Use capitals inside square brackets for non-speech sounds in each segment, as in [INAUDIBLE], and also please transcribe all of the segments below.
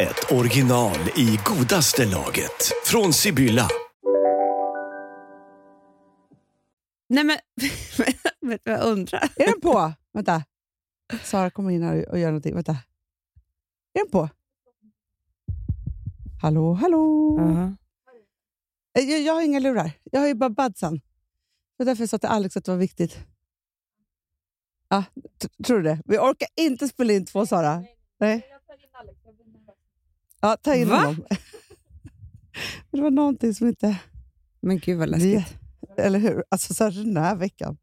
ett original i godaste laget. Från Sibylla. Nej men, [LAUGHS] vet du vad jag undrar? Är den på? Vänta. Sara kommer in här och gör någonting. Vänta. Är den på? Hallå, hallå. Uh-huh. Jag, jag har inga lurar. Jag har ju bara budsen. Det var därför jag sa till Alex att det var viktigt. Ja, t- tror du det? Vi orkar inte spela in två, Sara. Nej. Ja, ta in Va? honom. [LAUGHS] det var någonting som inte... Men gud vad Vi, läskigt. eller hur? Alltså, särskilt den här veckan.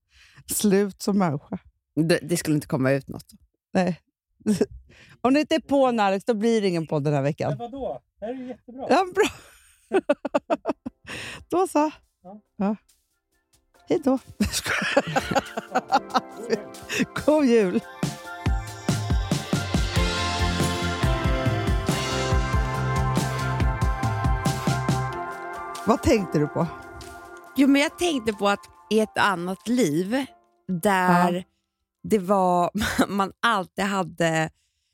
Slut som människa. Det, det skulle inte komma ut något. Nej. [LAUGHS] Om det inte är på när Alex, då blir det ingen podd den här veckan. Men vadå? Det här är ju jättebra. Ja, bra. [LAUGHS] då så. Ja. Ja. Hej då. God jul. Vad tänkte du på? Jo, men jag tänkte på att i ett annat liv där Ja. det var, [LAUGHS] man alltid hade...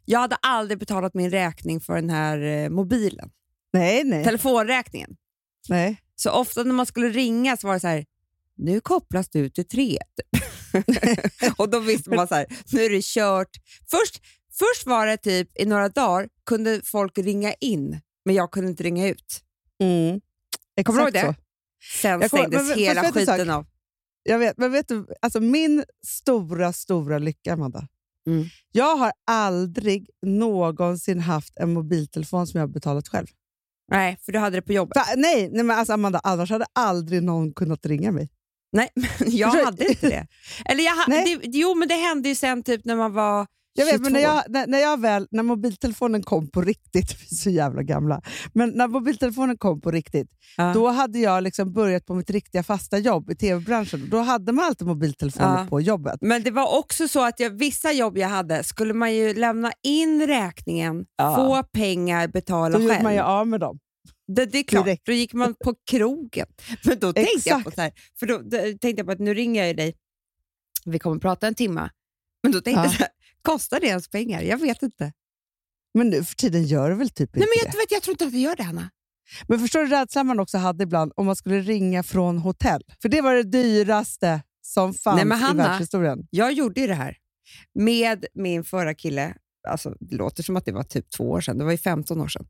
Jag hade aldrig betalat min räkning för den här eh, mobilen, Nej, nej. telefonräkningen. nej. Så ofta när man skulle ringa så var det så här, nu kopplas du till tre. [LAUGHS] och då visste man så här, nu är det kört. Först, först var det typ i några dagar kunde folk ringa in, men jag kunde inte ringa ut. Mm. Kommer du ihåg det? så. Sen Jag kommer- stängdes men- hela fast vet du en skiten av. Jag vet, men vet du, alltså min stora, stora lycka, Amanda. Mm. Jag har aldrig någonsin haft en mobiltelefon som jag har betalat själv. Nej, för du hade det på jobbet. Va? Nej, nej men alltså Amanda, annars hade aldrig någon kunnat ringa mig. Nej, [LAUGHS] men jag hade inte det. Eller jag det. Jo, men det hände ju sen typ när man var Jag vet, 22. men när, jag, när, när, jag väl, när mobiltelefonen kom på riktigt, [LAUGHS] vi är så jävla gamla, men när mobiltelefonen kom på riktigt, Ja. då hade jag liksom börjat på mitt riktiga fasta jobb i tv-branschen. Då hade man alltid mobiltelefoner Ja. på jobbet. Men det var också så att jag, vissa jobb jag hade skulle man ju lämna in räkningen, Ja. få pengar, betala Då gjorde själv. man ju av med dem. Det, det är klart, Direkt. då gick man på krogen. Men då tänkte jag på Exakt. så här, för då, då tänkte jag på att nu ringer jag dig, vi kommer prata en timme. Men då tänkte Ja. jag så här, kostar det ens pengar? Jag vet inte. Men nu för tiden gör det väl typ Nej, inte men jag, det. vet, jag tror inte att det gör det, Hanna. Men förstår du rädslan man också hade ibland om man skulle ringa från hotell? För det var det dyraste som fanns Nej, men i Hanna- världshistorien. Jag gjorde ju det här med min förra kille. Alltså, det låter som att det var typ två år sedan. Det var ju 15 år sedan.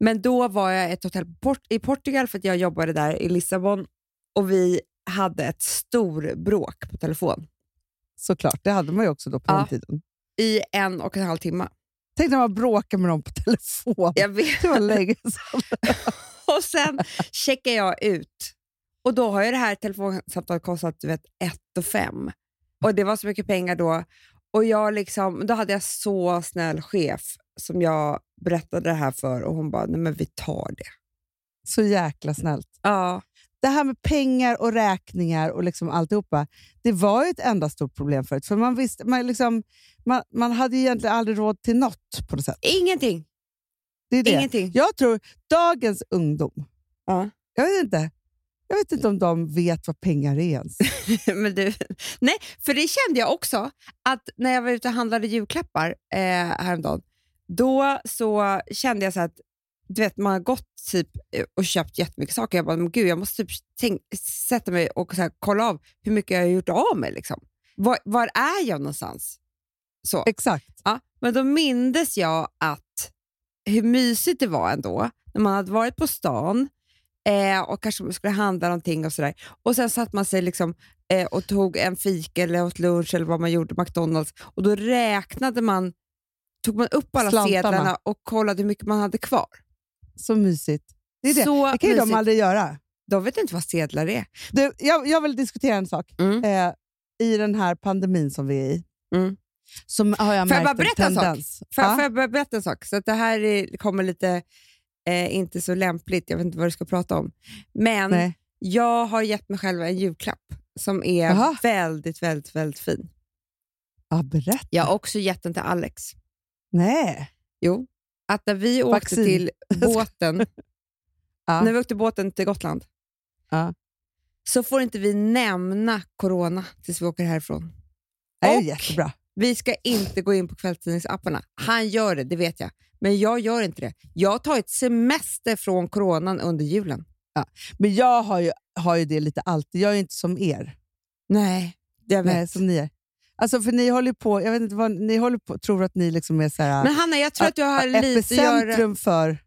Men då var jag i ett hotell Port- i Portugal för att jag jobbade där i Lissabon och vi hade ett stor bråk på telefon Såklart, det hade man ju också då på Ja. den tiden. I en och en halv timme. Tänk när man bråkar med dem på telefon. Jag vet. Det var länge sedan. [LAUGHS] Och sen checkar jag ut och då har ju det här telefonsamtalet kostat du vet, ett och fem. Och det var så mycket pengar då. Och jag liksom, Då hade jag så snäll chef som jag berättade det här för och hon bara, nej men vi tar det. Så jäkla snällt. Ja, Det här med pengar och räkningar och liksom alltihopa, det var ju ett enda stort problem förut. För man, visste, man, liksom, man, man hade ju egentligen aldrig råd till något på något sätt. ingenting. Det är det. Ingenting. Jag tror dagens ungdom, Ja. jag vet inte, jag vet inte om de vet vad pengar är ens. [LAUGHS] Men du, nej, för det kände jag också, att när jag var ute och handlade julklappar eh, häromdagen, då så kände jag så att du vet, man har gått typ eh, och köpt jättemycket saker. Jag bara, men gud, jag måste typ tänk, sätta mig och så här, kolla av hur mycket jag har gjort av med. Liksom. Var, var är jag någonstans? Så. Exakt. Ja, men då mindes jag att hur mysigt det var ändå när man hade varit på stan eh, och kanske skulle handla någonting och sådär. Och sen satt man sig liksom, eh, och tog en fika eller åt lunch eller vad man gjorde, McDonalds, och då räknade man, tog man upp alla Slantarna. sedlarna och kollade hur mycket man hade kvar. Så mysigt. Det, är det. Så det kan ju de mysigt. aldrig göra. De vet inte vad sedlar är. Du, jag, jag vill diskutera en sak. Mm. Eh, I den här pandemin som vi är i, Mm. så har jag Får jag märkt bara berätta en sak? tendens. Får, Ja. får jag bara berätta en sak? Så att det här är, kommer lite eh, inte så lämpligt, jag vet inte vad du ska prata om. Men Nej. jag har gett mig själv en julklapp som är Jaha. väldigt, väldigt, väldigt fin. Ja, berätta. Jag har också gett den till Alex. Nej. Jo, att när vi åkte Vaccin. till [LAUGHS] båten, Ja. när vi åkte båten till Gotland, Ja. så får inte vi nämna corona tills vi åker härifrån. Det är Och- jättebra. Vi ska inte gå in på kvällstidningsapparna. Han gör det, det vet jag. Men jag gör inte det. Jag har tagit semester från coronan under julen. Men jag har ju, har ju det lite alltid. Jag är inte som er. Nej, jag vet. Nej, som ni är. Alltså för ni håller på, jag vet inte vad, ni håller på, tror att ni liksom är så här, Men Hanna, jag tror att du har lite att göra... epicentrum för...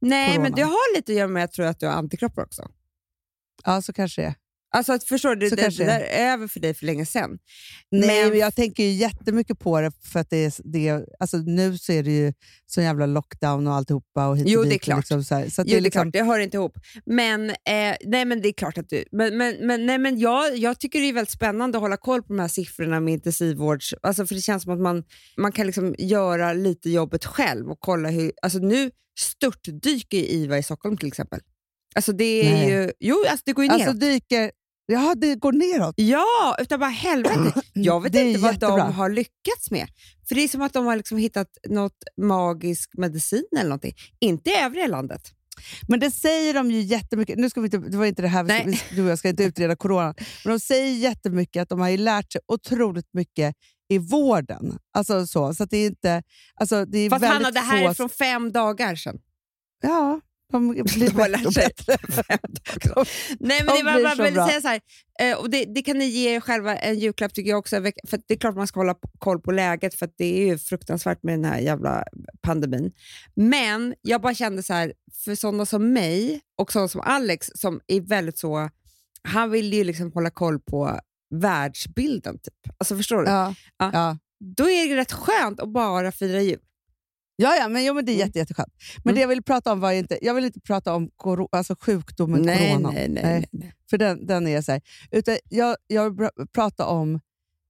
Nej, men corona. det har lite att göra med att jag tror att du har antikroppar också. Ja, så kanske det är. Alltså, att, förstår du? Så Det, det där är över för dig för länge sedan. Nej, Men- jag tänker ju jättemycket på det för att det är, det är, alltså nu så är det ju sån jävla lockdown och alltihopa. Och hit och Jo, det är klart. Liksom så. Så att Jo, det är liksom, klart, det hör inte ihop. Men, eh, nej, men det är klart att du... Men, men, men, nej, men jag, jag tycker det är väldigt spännande att hålla koll på de här siffrorna med intensivvårds... Alltså för det känns som att man, man kan liksom göra lite jobbet själv och kolla hur... Alltså nu störtdyker IVA i Stockholm till exempel. Alltså det är Nej. ju... Jo, alltså det går ju neråt. alltså dyker... Ja, det går neråt. Ja, utan bara helvete. [CLEARS THROAT] Jag vet inte vad jättebra. de har lyckats med. För det är som att de har liksom hittat något magisk medicin eller någonting. Inte i övriga landet. Men det säger de ju jättemycket. Nu ska vi inte, det var inte det här vi ska, du och jag ska inte utreda corona. Men de säger jättemycket att de har lärt sig otroligt mycket i vården. Alltså så, så att det är inte... Alltså det är Fast Hanna, det här få, är från fem dagar sedan. Ja, de blir bättre och bättre. Nej, men de det var så vill säga så här, eh, och det, det kan ni ge er själva en julklapp tycker jag också. För det är klart man ska hålla koll på läget för att det är ju fruktansvärt med den här jävla pandemin. Men jag bara kände så här, för sådana som mig och sådana som Alex som är väldigt så, han vill ju liksom hålla koll på världsbilden. Typ. Alltså förstår du? Ja, Ja. ja. Då är det rätt skönt att bara fira jul. Ja, ja, men, jo, men det är Mm. jätte, jätteskönt. Men Mm. det jag vill prata om var inte, jag vill inte prata om koro, alltså sjukdomen corona. nej, nej, nej, nej. För den, den är så här. Utan jag, jag vill pra- prata om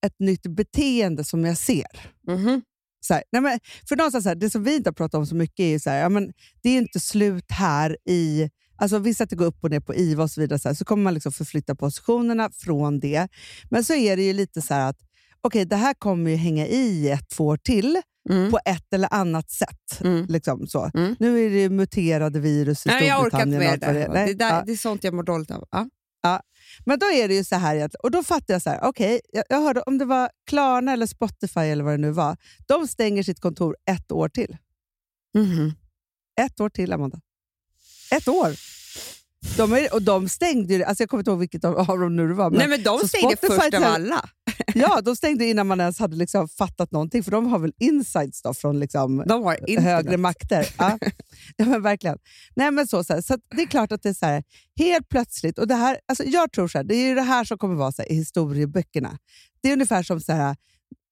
ett nytt beteende som jag ser. Mhm. Så här, nej men, för någonstans så här, det som vi inte har pratat om så mycket är ju så här, ja, men det är inte slut här i... Alltså visst att det går upp och ner på IVA och så vidare, så, här, så kommer man liksom förflytta positionerna från det. Men så är det ju lite så här att okej, det här kommer ju hänga i ett, två år till Mm. på ett eller annat sätt. Mm. Liksom så. Mm. Nu är det muterade virus i Nej, jag orkar inte Storbritannien. med det. Nej, Det, där ja. det är sånt jag mår dåligt av. Ja. Men då är det ju så här, och då fattar jag så här, okej, jag, jag hörde om det var Klarna eller Spotify eller vad det nu var, de stänger sitt kontor ett år till. Mhm. Ett år till, Amanda. Ett år! De är, och de stängde ju, alltså jag kommer inte ihåg vilket av dem nu det var. Men, Nej, men de stängde Spotify först av alla. [LAUGHS] Ja, de stängde innan man ens hade liksom fattat någonting, för de har väl insights då från liksom De har internet. högre makter. Ja. [LAUGHS] ja, men verkligen. Nej, men så, så, här, så det är klart att det är så här, helt plötsligt, och det här, alltså jag tror så här, det är ju det här som kommer vara så här, i historieböckerna. Det är ungefär som så här,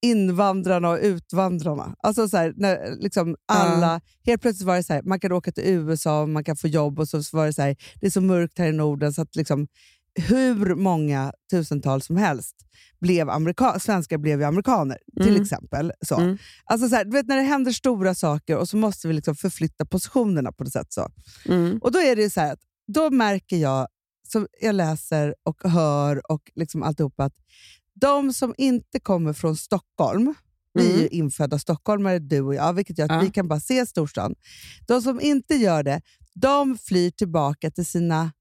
invandrarna och utvandrarna. Alltså så här, när liksom alla, Helt plötsligt var det så här, man kan åka till USA och man kan få jobb och så var det så här, det är så mörkt här i Norden så att liksom, hur många tusentals som helst blev amerika- svenskar blev amerikaner, till Mm. exempel. Så. Mm. Alltså så här, du vet, när det händer stora saker och så måste vi liksom förflytta positionerna på något sätt. Så. Mm. Och då är det så här att, då märker jag, som jag läser och hör och liksom alltihopa, att de som inte kommer från Stockholm, vi är Mm. ju infödda stockholmare, du och jag, vilket gör att Ja. vi kan bara se storstan. De som inte gör det, de flyr tillbaka till sina...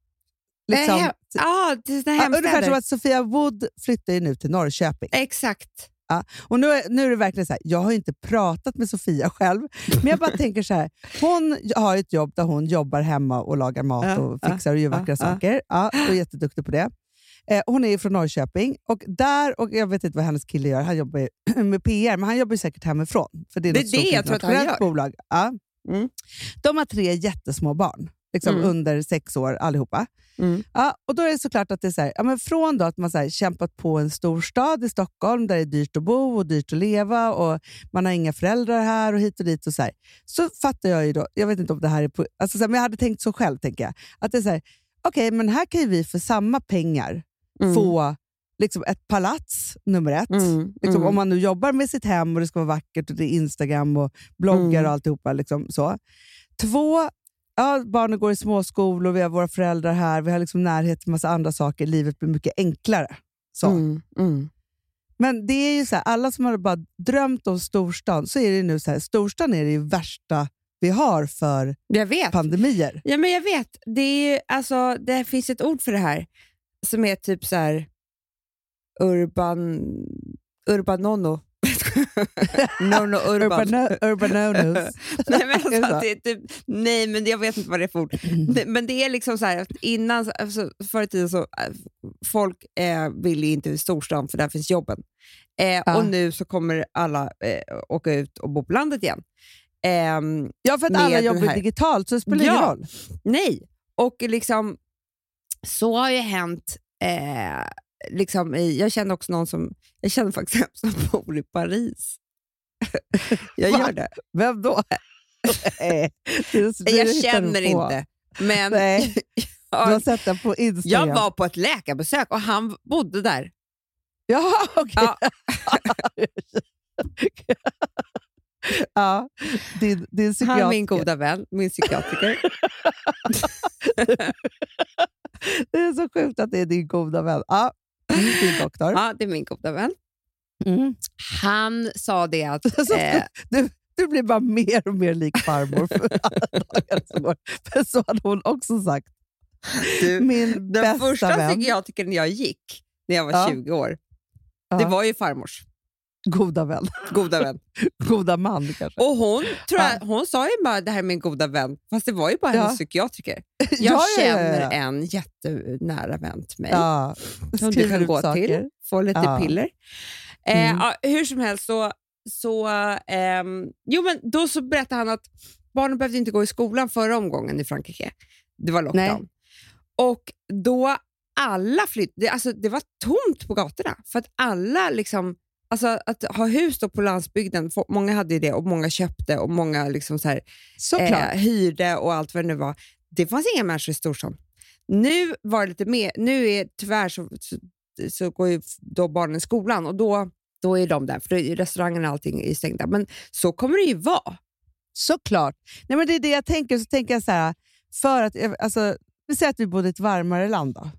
Liksom, he- Ja, det är Ja, ungefär som att Sofia Wood flyttar nu till Norrköping. Exakt. Och nu är, nu är det verkligen så här, jag har inte pratat med Sofia själv, men jag bara tänker så här, hon har ett jobb där hon jobbar hemma och lagar mat Ja, och ja, fixar och gör ja, vackra ja. saker. Ja, och är jätteduktig på det. Eh, hon är från Norrköping och där, och jag vet inte vad hennes kille gör, han jobbar [CLEARS THROAT] med PR, men han jobbar säkert hemifrån. För det är, Det är det jag tror att han gör. bolag. Ja. Mm. De har tre jättesmå barn, liksom Mm. under sex år allihopa. Mm. Ja, och då är det såklart att det är så här, ja, men från då att man så här, kämpat på en stor stad i Stockholm där det är dyrt att bo och dyrt att leva och man har inga föräldrar här och hit och dit. och Så här, så fattar jag ju då, jag vet inte om det här är på, alltså så här, men jag hade tänkt så själv, tänker jag. Att det är så här, okej, men här kan ju vi för samma pengar Mm. få liksom ett palats, nummer ett. Mm. Liksom, Mm. Om man nu jobbar med sitt hem och det ska vara vackert och det är Instagram och bloggar Mm. och alltihopa. Liksom, så. Två, ja, barnen går i småskolor, vi har våra föräldrar här, vi har liksom närhet till massa andra saker. Livet blir mycket enklare. Så. Mm, mm. Men det är ju så här, alla som har bara drömt om storstan, så är det nu så här, storstan är det värsta vi har för pandemier. Ja, men jag vet. Det, är, ju- alltså, det finns ett ord för det här som är typ så här urban... Urbanono. [LAUGHS] Nono urban. Urbano, urbanonos. [LAUGHS] nej, men alltså, så? det typ, nej, men jag vet inte vad det är för ord. Det, men det är liksom så här att innan, alltså, förr i tiden så äh, folk eh, vill ju inte till storstan för där finns jobben. Eh, Ja. Och nu så kommer alla eh, åka ut och bo på landet igen. Ehm, Ja, för att alla jobbar digitalt, så det spelar ingen Ja. roll. Nej, och liksom så har ju hänt. Eh, liksom i, jag känner också någon som, jag känner faktiskt [LAUGHS] en som bor i Paris. [LAUGHS] jag Va? gör det. Vem då? [LAUGHS] Jag känner inte. Men Nej, du har sett den på Instagram. jag var på ett läkarbesök och han bodde där. Ja, okej. Ja. ja, din, din Han psykiatriker. är min goda vän, min psykiatriker. Det är så sjukt att det är din goda vän. Ja, din doktor. ja, det är min goda vän. Mm. Han sa det att... [LAUGHS] Alltså, Eh, du, du blir bara mer och mer lik farmor för alla dagar som går. För så hade hon också sagt. du, Min den bästa första vän, psykiatrikern jag gick när jag var Ja. 20 år, Ja. det var ju farmors goda vän. goda vän. [LAUGHS] Goda man kanske. Och hon, tror jag, Ja. hon sa ju bara det här med goda vän, fast det var ju bara Ja. hennes psykiatriker. [LAUGHS] Jag Ja, känner ja. en jättenära vän till mig Ja, som du kan gå saker. till, få lite piller. Eh, Mm. hur som helst så, så, ehm, jo, men då så berättade han att barnen behövde inte gå i skolan förra omgången i Frankrike. Det var lockdown. Nej. Och då alla flyttade, alltså det var tomt på gatorna för att alla liksom Alltså att ha hus då på landsbygden, många hade ju det och många köpte och många liksom så här, eh, hyrde och allt vad det nu var. Det fanns inga människor i storstan. Nu var det lite mer, nu är tyvärr så, så, så går ju då barnen i skolan och då, då är de där, för restaurangerna och allting är stängda. Men så kommer det ju vara. Såklart. Nej, men det är det jag tänker. Så tänker jag så här, för att, alltså, vi säger att vi bodde i ett varmare land. Då.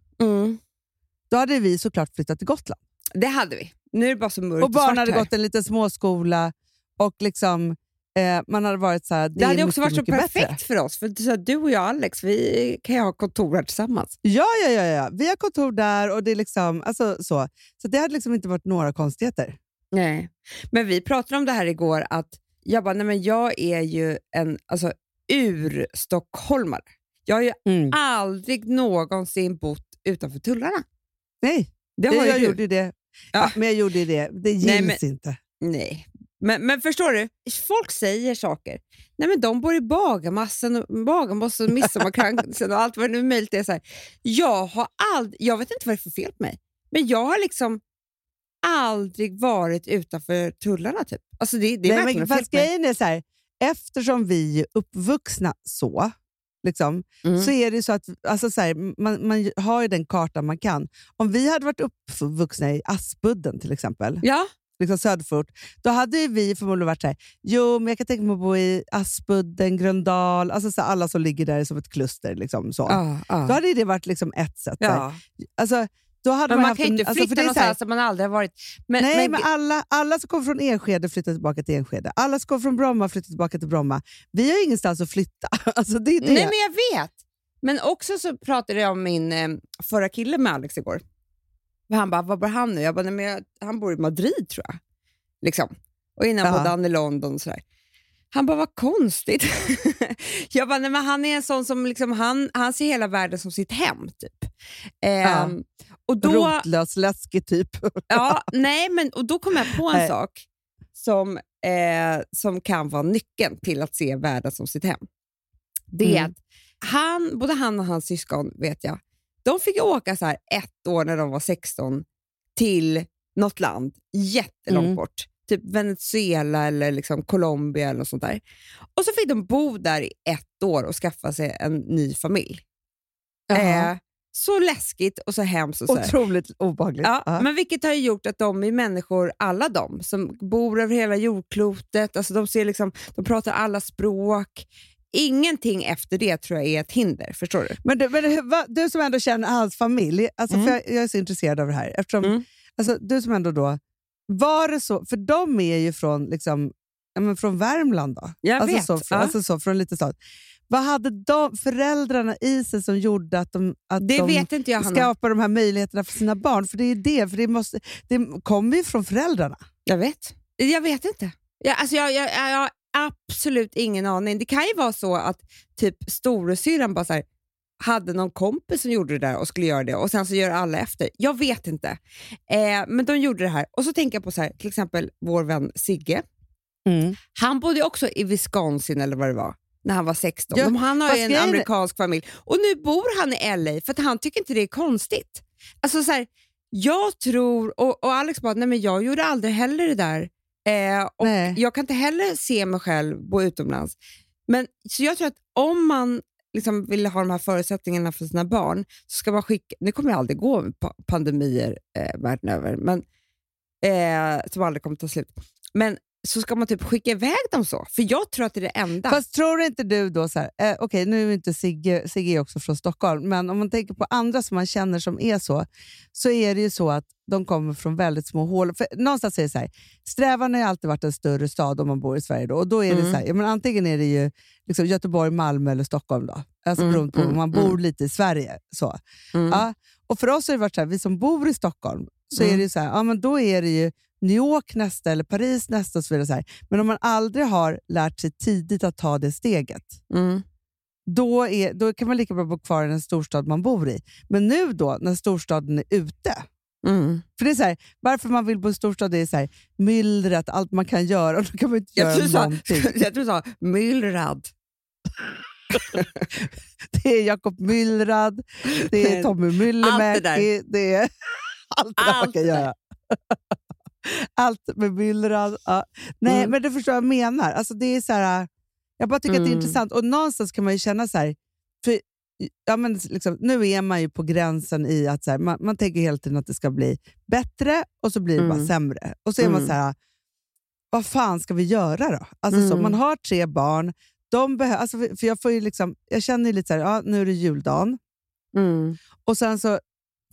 Då hade vi såklart flyttat till Gotland. Det hade vi. Nu är det bara så mörkt Och barnen svart hade här. gått en liten småskola och liksom, eh, man hade varit så här, det, Det hade är också mycket, varit så mycket perfekt Bättre. för oss, för så här, du och jag Alex, vi kan ju ha kontor här tillsammans. Ja, ja, ja, ja. Vi har kontor där och det är liksom, alltså, så. Så det hade liksom inte varit några konstigheter. Nej. Men vi pratade om det här igår, att jag bara, nej men jag är ju en alltså, ur-stockholmare. Jag har ju Mm. aldrig någonsin bott utanför tullarna. Nej, Det har jag du. gjorde det. Ja. Men jag gjorde ju det. Det gills Nej, men- inte. Nej. Men, men förstår du, folk säger saker. Nej men De bor i Bagarmassen, och- Bagarmossen, och Midsommarkransen och allt vad det nu möjligt är. Så här. Jag, har ald- jag vet inte vad det är för fel på mig, men jag har liksom aldrig varit utanför tullarna. Typ. Alltså det, det är Nej, men fast grejen är så här, eftersom vi är uppvuxna så, liksom, Mm. så är det så att alltså så här, man, man har ju den kartan man kan. Om vi hade varit uppvuxna i Aspudden till exempel, Ja, liksom söderfort, då hade vi förmodligen varit så här, jo men jag kan tänka mig att bo i Aspudden, Gröndal, alltså så här, alla som ligger där som ett kluster. Liksom, så. ja, ja. Då hade det varit liksom ett sätt. ja. Alltså, då hade Men man haft kan ju inte alltså, flytta det är så här- någonstans där man aldrig har varit. Men, Nej, men, men, alla, alla som kommer från Enskede flyttar tillbaka till Enskede. Alla som kommer från Bromma flyttar tillbaka till Bromma. Vi har ingenstans att flytta. [LAUGHS] Alltså, det är det. Nej, men jag vet. Men också så pratade jag om min eh, förra kille med Alex igår. Han bara, var bor han nu? Jag bara, nej, men jag, han bor i Madrid tror jag. Liksom. Och innan Ja. bodde han i London och sådär. Han bara, vad konstigt. [LAUGHS] jag bara, nej, men han är en sån som liksom, han, han ser hela världen som sitt hem. typ. Ehm, och då, Rotlös, läskig typ. [LAUGHS] Ja, nej, men och då kom jag på en Nej. sak som, eh, som kan vara nyckeln till att se världen som sitt hem. Det är Mm. att han, både han och hans syskon, vet jag, de fick åka så här ett år när de var 16 till något land jättelångt Mm. bort. Typ Venezuela eller liksom Colombia eller något sånt där. Och så fick de bo där i ett år och skaffa sig en ny familj. Eh, så läskigt och så hemskt. Och så här. Otroligt obehagligt. Ja, Ja. Men vilket har ju gjort att de är människor, alla de som bor över hela jordklotet, alltså de, ser liksom, de pratar alla språk. ingenting efter det tror jag är ett hinder. Förstår du? Men, du, men va, du som ändå känner hans familj, alltså Mm. för jag, jag är så intresserad av det här. Eftersom, Mm. alltså, du som ändå då, var det så, för de är ju från, liksom, ja, men från Värmland då. Jag alltså, vet. Så, från, ja. alltså så, från lite stad. Vad hade de föräldrarna i sig som gjorde att de, att det de vet inte jag, skapar de här möjligheterna för sina barn? För det är det, för det, måste, det kommer ju från föräldrarna. Jag vet. Jag vet inte. Jag, alltså jag, jag, jag, jag har absolut ingen aning. Det kan ju vara så att typ storasyrran bara så här, hade någon kompis som gjorde det där och skulle göra det och sen så gör alla efter. Jag vet inte. Eh, men de gjorde det här. Och så tänker jag på så här, till exempel vår vän Sigge. Han bodde också i Wisconsin eller vad det var när han var 16. Ja, han har ju en amerikansk familj och nu bor han i LA för att han tycker inte det är konstigt. Alltså så här, Jag tror, och, och Alex bara, nej men jag gjorde aldrig heller det där. Eh, och Nej. Jag kan inte heller se mig själv bo utomlands. Men, så jag tror att om man liksom vill ha de här förutsättningarna för sina barn så ska man skicka, nu kommer jag aldrig gå med pandemier eh, världen över, men, eh, som aldrig kommer ta slut. Men så ska man typ skicka iväg dem så, för jag tror att det är det enda. Fast tror inte du då, så här, eh, okej nu är inte Sigge, Sigge är också från Stockholm, men om man tänker på andra som man känner som är så, så är det ju så att de kommer från väldigt små hål. För någonstans är det så här, strävan har ju alltid varit en större stad om man bor i Sverige. Då, och då är det Mm. så här, ja, men antingen är det ju liksom Göteborg, Malmö eller Stockholm. Då. Alltså Mm, beroende på om mm, man bor lite i Sverige. Så. Mm. Ja, och för oss har det varit så här, vi som bor i Stockholm, så Mm. är det ju så här, ja, men då är det ju New York nästa eller Paris nästa och så vidare. Så här. Men om man aldrig har lärt sig tidigt att ta det steget, Mm. då, är, då kan man lika bra bo kvar i den storstad man bor i. Men nu då, när storstaden är ute, Mm. för det är så här, varför man vill bo i storstad det är så här, myllret, allt man kan göra, och [LAUGHS] då kan man inte Jag göra tror du sa, någonting. [LAUGHS] jag tror du sa myllrad. [LAUGHS] Det är Jakob Myllrad, det är Tommy det Myllymäki, där. det är allt det där man kan det göra. Allt med Myllrad. Ja. Nej, Mm. men du förstår vad jag menar. Alltså, det är så här, jag bara tycker att det är Mm. intressant och någonstans kan man ju känna så här, för, ja, men liksom, nu är man ju på gränsen i att så här, man, man tänker hela tiden att det ska bli bättre och så blir det bara Mm. sämre. Och så är man Mm. så här, vad fan ska vi göra då? Alltså, så, Mm. man har tre barn, de behö- alltså, för jag, får ju liksom, jag känner ju lite så här, ja, nu är det juldagen. Mm. Och sen så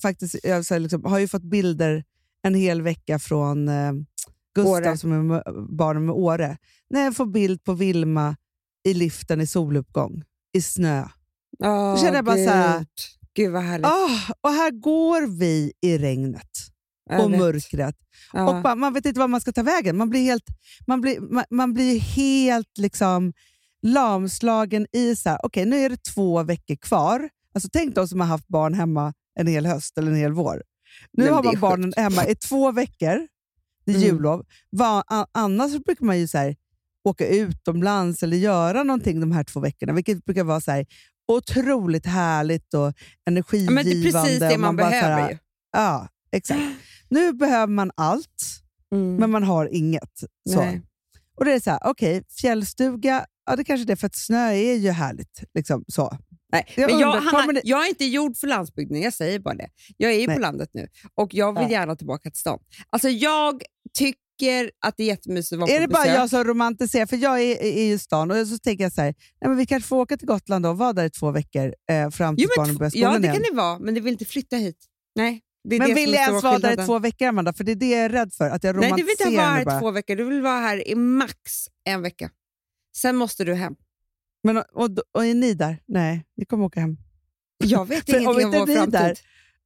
faktiskt, jag så här, liksom, har ju fått bilder en hel vecka från eh, Gustav Åre. som är med, barnen med Åre. När jag får bild på Vilma i liften i soluppgång, i snö. Då känner jag bara så här- Gud vad härligt. Ah, och här går vi i regnet och mörkret. Ja. Och bara, man vet inte var man ska ta vägen. Man blir helt, man blir, man, man blir helt liksom lamslagen i så här, okej nu är det två veckor kvar. Alltså, tänk de som har haft barn hemma en hel höst eller en hel vår. Nu men har man barnen sjukt. hemma i två veckor. Det är Mm. jullov. Va, annars brukar man ju så här, åka utomlands eller göra någonting de här två veckorna, vilket brukar vara så här, otroligt härligt och Ja, energigivande. men det är precis det och man, bara så här, behöver. Ja, exakt. Nu behöver man allt, Mm. men man har inget. Så. Nej. Och det är så här, okej, fjällstuga, ja det kanske är det, för att snö är ju härligt. Liksom, så. Nej. Jag men jag, undrar, Hanna, det- jag är inte gjord för landsbygden, jag säger bara det. Jag är ju Nej. på landet nu och jag vill Ja. gärna tillbaka till stan. Alltså jag tycker att det är jättemysigt att vara Är på det bara besök. jag som romantiserar? För jag är, är i stan och så tänker jag så här, nej, men vi kanske får åka till Gotland och vara där i två veckor eh, fram tills barnen börjar ja, skolan det igen. kan det vara, men det vill inte flytta hit. Nej, det är Men det vill jag är ens vara där i två veckor, Amanda? För det är det jag är rädd för. Att jag Nej, romantiserar du vill inte vara här bara. två veckor, du vill vara här i max en vecka. Sen måste du hem. Men, och, och, och är ni där? Nej, ni kommer åka hem. Jag vet [LAUGHS] om ingenting om inte vår framtid. där-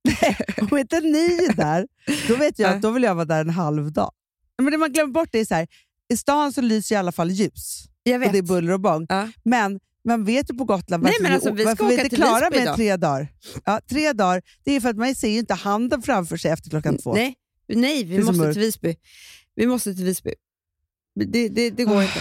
[LAUGHS] Om inte ni är där, då vet jag Nej. att [LAUGHS] då vill jag vara där en halv dag. Men det man glömmer bort är så här, i stan så lyser i alla fall ljus Jag och vet. det är buller och bång. Ja. Men man vet ju på Gotland Nej, varför, men alltså, vi varför vi inte till klara Visby med då. tre dagar. Ja, tre dagar, det är för att man ser ju inte handen framför sig efter klockan två. Nej, nej vi måste till Visby. Vi måste till Visby. Det, det, det går inte.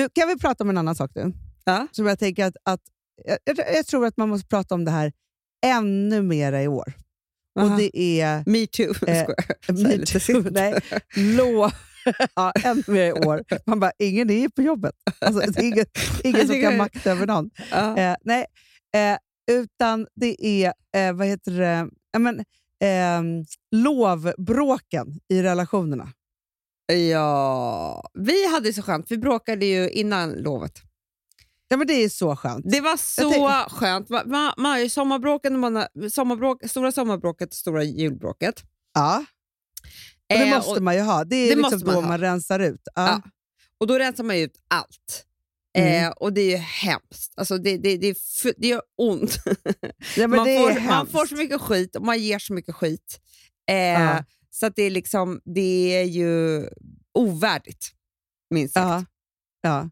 Du, kan vi prata om en annan sak nu? Ja. Som jag tänker att, att jag, jag, tror att man måste prata om det här ännu mera i år. Aha. Och det är... Me too. Eh. Me too. Nej, lå, ja, ännu mer i år. Man bara, ingen är på jobbet. Alltså, ingen, ingen som kan makta över någon. Ja. Eh, nej, eh, utan det är, eh, vad heter det, men, ehm, lovbråken i relationerna. Ja, vi hade så skönt. Vi bråkade ju innan lovet. Ja, men det är så skönt. Det var så skönt. Man, man, har ju sommarbråken, man har, sommarbråk, stora sommarbråket och stora julbråket. Ja. Och det Eh, måste och- man ju ha. Det är det liksom man då ha. man rensar ut. Ja. Ja. Och då rensar man ut allt. Mm. Eh, och det är ju hemskt. Alltså det, det, det, det gör ont. Ja, man, får, man får så mycket skit och man ger så mycket skit. Eh, Ja. Så det är liksom, det är ju ovärdigt, minst sagt. Ja. Ja.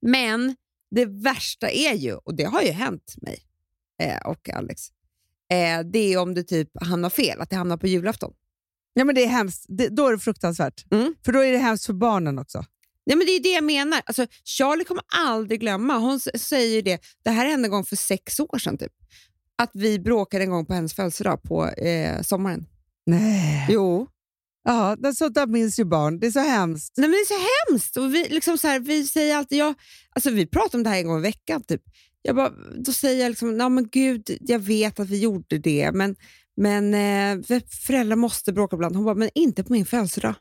Men det värsta är ju, och det har ju hänt mig eh, och Alex, eh, det är om det typ hamnar fel, att det hamnar på julafton. ja, men det är hemskt. Det, då är det fruktansvärt. Mm. För då är det hemskt för barnen också. Nej, men det är det jag menar. Alltså, Charlie kommer aldrig glömma, hon säger det, det här hände en gång för sex år sedan typ, att vi bråkade en gång på hennes födelsedag på eh, sommaren. Nej. Jo. Ja, sånt där minns ju barn. Det är så hemskt. Nej, men det är så hemskt. Och vi, liksom så här, vi säger alltid, jag, alltså vi pratar om det här en gång i veckan. Typ. Jag bara, då säger jag liksom, "Nej, men gud, jag vet att vi gjorde det, men, men eh, föräldrar måste bråka ibland. Hon bara, men inte på min födelsedag.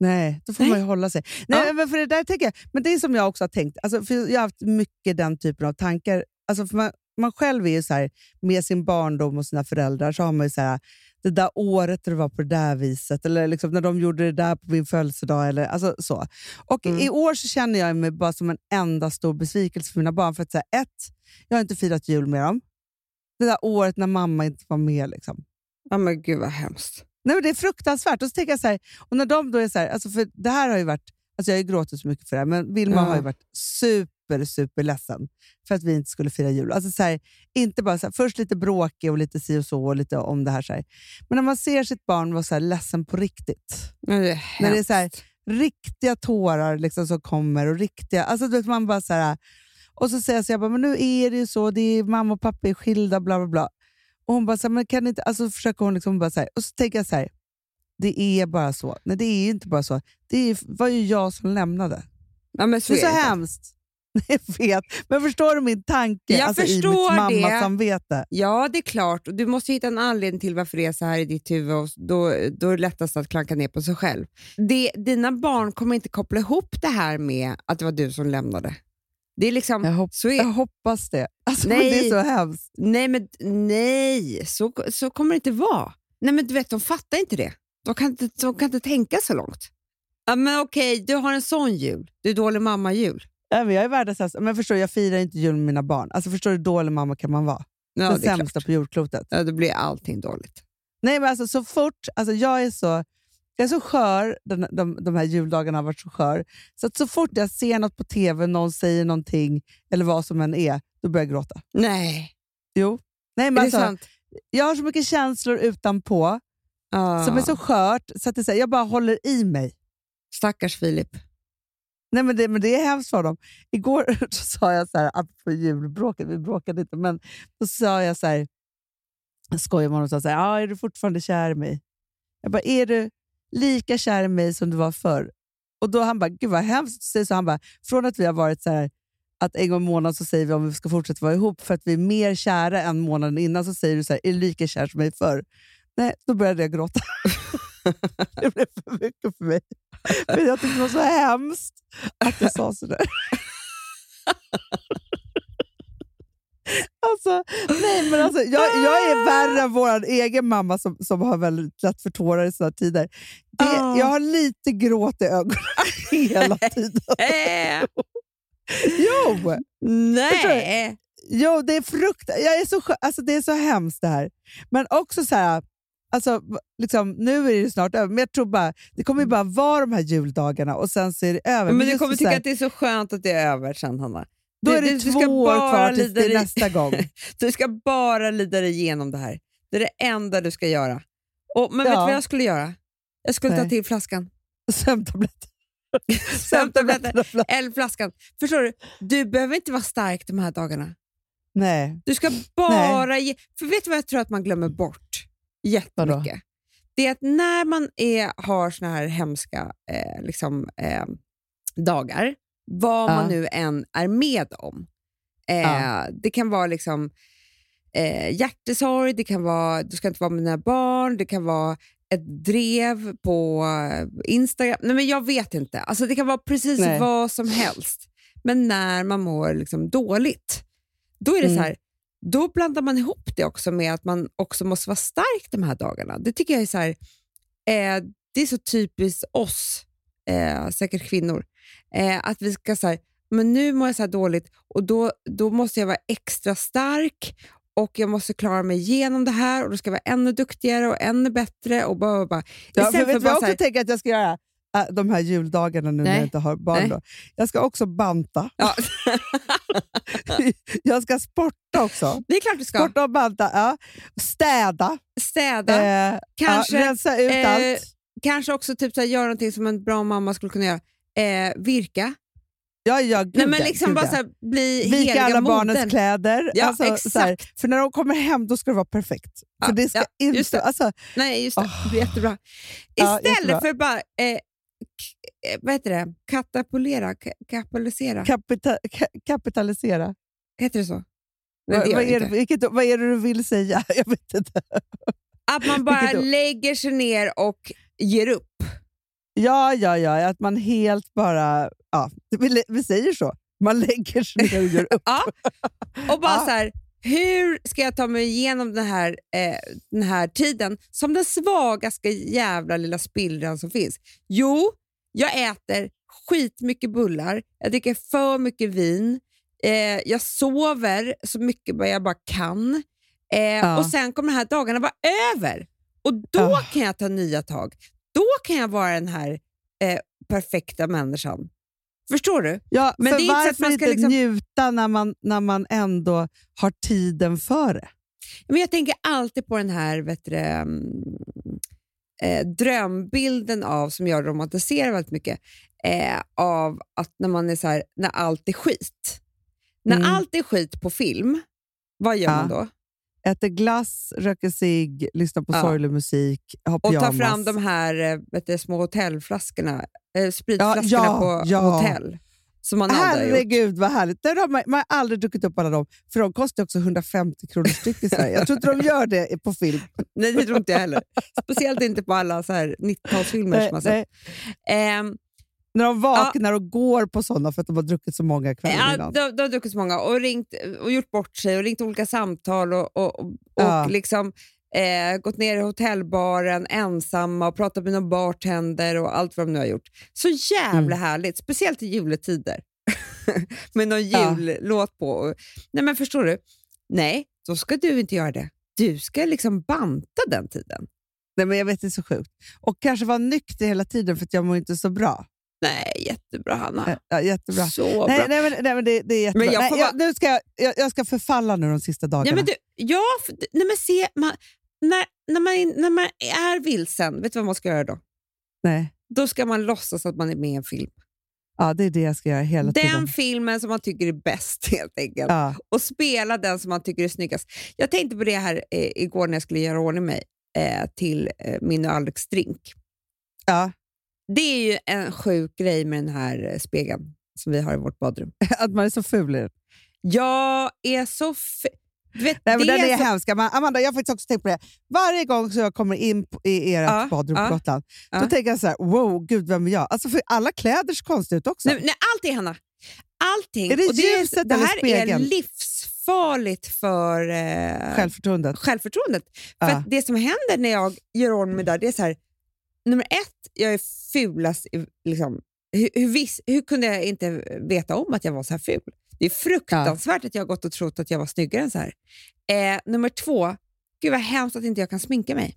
Nej, då får Nej. man ju hålla sig. Nej, Ja. men för det där tänker jag, men det är som jag också har tänkt. Alltså, för jag har haft mycket den typen av tankar. Alltså, för man, man själv är ju så här, med sin barndom och sina föräldrar, så har man ju så här, det där året det var på det där viset, eller liksom när de gjorde det där på min födelsedag. Eller, alltså, så. Och Mm. I år så känner jag mig bara som en enda stor besvikelse för mina barn. För att säga ett, jag har inte firat jul med dem. Det där året när mamma inte var med. Liksom. Ja, men gud vad hemskt. Nej, men det är fruktansvärt. Och så tänker jag så här, och när de då är så här, alltså för det här har ju varit, alltså jag har ju gråtit så mycket för det här, men Vilma Ja. har ju varit super, super ledsen för att vi inte skulle fira jul. Alltså så här, inte bara så här, först lite bråkig och lite si och så och lite om det här. Så här. Men när man ser sitt barn vara så här ledsen på riktigt, Ja, det är När det är så här- riktiga tårar liksom som kommer och riktiga, alltså du vet man bara så här, och så säger jag så jag bara, men nu är det ju så, det är, mamma och pappa är skilda, bla bla bla. Och hon bara, så men kan inte, alltså försöker hon liksom bara så och så tänker jag så här, det är bara så. Nej, det är ju inte bara så. Det är, var ju jag som lämnade. Ja, men så det är så det. hemskt. [LAUGHS] Jag vet, men förstår du min tanke? Jag alltså, I förstår mitt det. mammasamvete. Ja, det är klart. Du måste hitta en anledning till varför det är så här i ditt huvud och då, då är det lättast att klanka ner på sig själv. Det, dina barn kommer inte koppla ihop det här med att det var du som lämnade. Det är liksom, Jag, hopp, så är, jag hoppas det. Alltså, Nej. Det är så hemskt. nej, men nej, så, så kommer det inte vara. Nej, men du vet, de fattar inte det. De kan inte, de kan inte tänka så långt. Ja, men okej, du har en sån jul. Du är dålig mamma-jul. Ja, men jag är världens sämsta. Men förstår jag firar inte jul med mina barn. Alltså, förstår du hur dålig mamma kan man vara? Ja, Den det sämsta klart. på jordklotet. Ja, då blir allting dåligt. Nej, men alltså, så fort, alltså, jag är så jag är så skör, den, de, de här juldagarna har varit så skör, så att så fort jag ser något på tv, någon säger någonting, eller vad som än är, då börjar jag gråta. Nej, Jo. Nej, men är det alltså, sant? jag har så mycket känslor utanpå, Ja. som är så skört, så att det, så här, jag bara håller i mig. Stackars Filip. Nej, men det, men det är hemskt för dem. Igår [LAUGHS] så sa jag så här, apropå julbråket, vi bråkade inte, men då sa jag så här, jag skojade med honom och sa så här, ah, är du fortfarande kär i mig? Jag bara, är du lika kär i mig som du var förr? Och då han bara, gud vad hemskt. Så så han bara, från att vi har varit så här, att en gång i månaden så säger vi om vi ska fortsätta vara ihop för att vi är mer kära än månaden innan, så säger du så här, är du lika kär som mig förr? Nej, då började jag gråta. [LAUGHS] det blev för mycket för mig. [LAUGHS] Men jag tyckte det var så hemskt att jag sa sådär. [LAUGHS] Alltså, nej, men alltså, jag, jag är värre än vår egen mamma som, som har väldigt lätt för tårar i sådana tider. Det, Ah. Jag har lite gråt i ögonen [LAUGHS] hela tiden. Jo, nej! jo det är frukt. Jag är så, skö- alltså, det är så hemskt det här. Men också så här, alltså, liksom, nu är det snart över, men jag tror bara, det kommer ju bara vara de här juldagarna och sen så är det över. Men du just kommer tycka här, att det är så skönt att det är över sen, Hanna. då du- är det du- du två ska år kvar tills det är nästa gång. [LAUGHS] Du ska bara lida dig igenom det här. Det är det enda du ska göra. Och, men vet Ja. du vad jag skulle göra? Jag skulle ta Nej. till flaskan. [LAUGHS] [LAUGHS] Sömntabletter. Sömntabletter. Eller flaskan. Förstår du? Du behöver inte vara stark de här dagarna. Nej. Du ska bara ge... För vet du vad jag tror att man glömmer bort jättemycket? Det är att när man är, har såna här hemska eh, liksom, eh, dagar, vad Ja. man nu än är med om. Eh, Ja. Det kan vara liksom eh, hjärtesorg, det kan vara du ska inte vara med dina barn, det kan vara ett drev på eh, Instagram. Nej, men jag vet inte. Alltså, det kan vara precis Nej. vad som helst. Men när man mår liksom dåligt, då är det Mm. så här, då blandar man ihop det också med att man också måste vara stark de här dagarna. Det tycker jag är så här, eh, det är så typiskt oss, eh, säkert kvinnor, eh, att vi ska så men nu mår jag så här dåligt och då, då måste jag vara extra stark och jag måste klara mig igenom det här och då ska jag vara ännu duktigare och ännu bättre. Och bara, bara. Ja, för vet du vad jag så också här- tänker att jag ska göra de här juldagarna nu när Nej. jag inte har barn. Nej. Då. Jag ska också banta. Ja. [LAUGHS] jag ska sporta också. Det är klart du ska. Sporta och banta. Ja. Städa. Städa. Eh, kanske, ja, rensa ut eh, allt. kanske också typ så här, göra någonting som en bra mamma skulle kunna göra. Eh, virka. Ja, ja, gud, Nej, men ja, liksom gud, bara ja. så här, bli Vika alla modern. barnens kläder. Ja, alltså, exakt. här, för när de kommer hem då ska det vara perfekt. Ja, för det ska ja, inte... det. Alltså, Nej, just det. Åh. Det jättebra. Ja, Istället jättebra. för bara eh, vad heter det? katapulera, ka- kapitalisera. kapita, ka, kapitalisera. heter det så? Nej, Vad, det vad, är det, vilket, vad är det du vill säga? [LAUGHS] Jag vet inte. Att man [LAUGHS] bara lägger sig ner och ger upp. Ja, ja, ja. Att man helt bara... Ja, vi, vi säger så. Man lägger sig ner och gör upp. [LAUGHS] Ja. Och bara Ja. så här, hur ska jag ta mig igenom den här, eh, den här tiden som den svagaste jävla lilla spillran som finns? Jo, jag äter skitmycket bullar, jag dricker för mycket vin, eh, jag sover så mycket jag bara kan eh, Ja. och sen kommer de här dagarna vara över. Och då Ja. kan jag ta nya tag. Då kan jag vara den här eh, perfekta människan. Förstår du? Ja, Men det är inte så att varför man ska inte liksom- njuta när man, när man ändå har tiden för det? Men jag tänker alltid på den här vet du, mm, eh, drömbilden av, som jag romantiserar väldigt mycket, eh, av att när man är så här, när allt är skit. När Mm. allt är skit på film, vad gör Ja. man då? Äter glass, röker cigg, lyssnar på Ja. sorglig musik, har Och pyjamas. tar fram de här eh, vet du, små hotellflaskorna, eh, spritflaskorna Ja, på hotell. Som man gjort. Herregud vad härligt. Där har man, man har aldrig druckit upp alla dem, för de kostar också 150 kronor styck i Sverige. Jag tror inte de gör det på film. [LAUGHS] Nej, det tror inte jag heller. Speciellt inte på alla så här 90-talsfilmer som man sett. Ehm, När de vaknar och går på sådana för att de har druckit så många kvällar Ja, innan. de, de har druckit så många och, ringt, och gjort bort sig och ringt olika samtal och, och, och, Ja. och liksom, eh, gått ner i hotellbaren ensamma och pratat med någon bartender och allt vad de nu har gjort. Så jävla Mm. härligt, speciellt i juletider. [LAUGHS] med någon Ja. jullåt på. Nej, men förstår du? Nej, då ska du inte göra det. Du ska liksom banta den tiden. Nej, men jag vet, det är så sjukt. Och kanske vara nykter hela tiden för att jag mår inte så bra. Nej, jättebra Hanna. Eh, Ja, jättebra. Så Nej, bra. nej, men, nej, men det, det är jättebra. Men jag nej, jag, nu ska jag, jag, ska förfalla nu de sista dagarna. Ja, men du, ja, nej, men se, man, när, när, man, när man är vilsen, vet du vad man ska göra då? nej. Då ska man låtsas att man är med i en film. Ja, det är det jag ska göra hela Den tiden. filmen som man tycker är bäst [LAUGHS] helt enkelt. Ja. Och spela den som man tycker är snyggast. Jag tänkte på det här eh, igår när jag skulle göra ordning mig eh, till eh, min och Alex drink. Ja. Det är ju en sjuk grej med den här spegeln som vi har i vårt badrum. [LAUGHS] Att man är så ful i den. Jag är så... F- du vet, Nej, men det den är så- hemsk. Amanda, jag har faktiskt också tänkt på det. Varje gång som jag kommer in i ert Ja, badrum ja, på Gotland, ja. då tänker jag så här, wow, gud vem är jag? Alltså för alla kläder ser konstiga ut också. Nej, nej, allt är Hanna. Allting. Är det och det eller här är livsfarligt för eh, Självförtroendet. självförtroendet. För Ja. det som händer när jag gör ordning mig där, det är så här, nummer ett, jag är fulast. Liksom, hur, hur, hur kunde jag inte veta om att jag var så här ful? Det är fruktansvärt att jag har gått och trott att jag var snyggare än så här. Eh, nummer två, gud vad hemskt att inte jag kan sminka mig.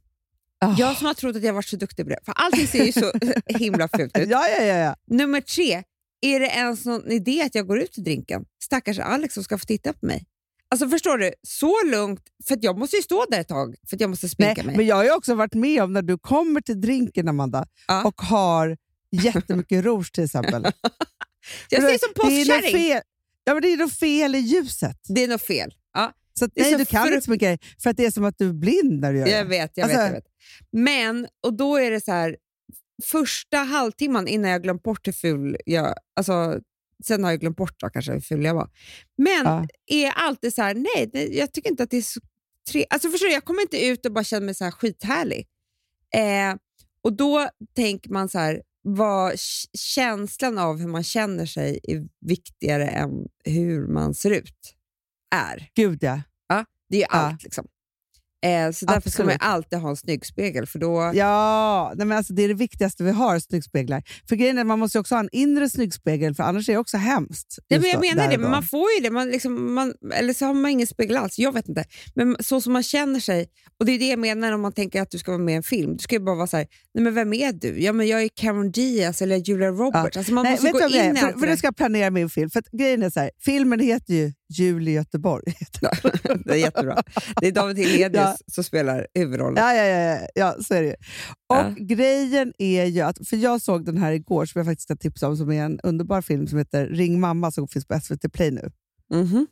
Ah. Jag som har trott att jag varit så duktig på det. För allting ser ju så [LAUGHS] himla fult ut. Ja, ja, ja. ja. Nummer tre, är det ens någon idé att jag går ut till drinken? Stackars Alex som ska få titta på mig. Alltså förstår du, så lugnt, för jag måste ju stå där ett tag för att jag måste sminka Nej, mig. men jag har ju också varit med om när du kommer till drinken, Amanda, Ja. och har jättemycket rouge till exempel. [LAUGHS] jag ser som det ja, men det är något fel i ljuset. Det är något fel. Ja, Så, Det är nej, så du kan inte sminka dig för att det är som att du är blind när du gör jag det. vet, jag Alltså- vet, jag vet. Men, och då är det så här, första halvtimman innan jag glömt bort hur ful jag... Alltså, sen har jag glömt bort då, kanske hur ful jag var. Men Ja. är alltid så här, nej, jag tycker inte att det är så tre... Alltså förstår du, jag kommer inte ut och bara känner mig så här skithärlig. Eh, och då tänker man så här, vad känslan av hur man känner sig är viktigare än hur man ser ut. Är. Gud ja. Det är ju Ja. allt. liksom. Eh, så därför ska man alltid ha en snygg spegel. För då, Ja, nej men alltså det är det viktigaste vi har, snyggspeglar. För grejen är man måste också ha en inre snyggspegel, för annars är det också hemskt. Nej, men jag menar det, men man får ju det. Man liksom, man, eller så har man ingen spegel alls. Jag vet inte. Men så som man känner sig. Och Det är det jag menar om man tänker att du ska vara med i en film. Du ska ju bara vara så här, nej men vem är du? Ja, men jag är Cameron Diaz eller Julia Roberts. Alltså man Nej, måste vet gå det in i för, allt för det nu ska jag planera min film. För grejen är så här, filmen heter ju Jul i Göteborg. [LAUGHS] Det är jättebra. Det är David Hellenius Ja. Som spelar huvudrollen. Ja, ja, ja, ja, ja, så är det ju. Och Ja. grejen är ju att, för jag såg den här igår som jag faktiskt ska tipsa om, som är en underbar film som heter Ring mamma som finns på SVT Play nu. Mhm.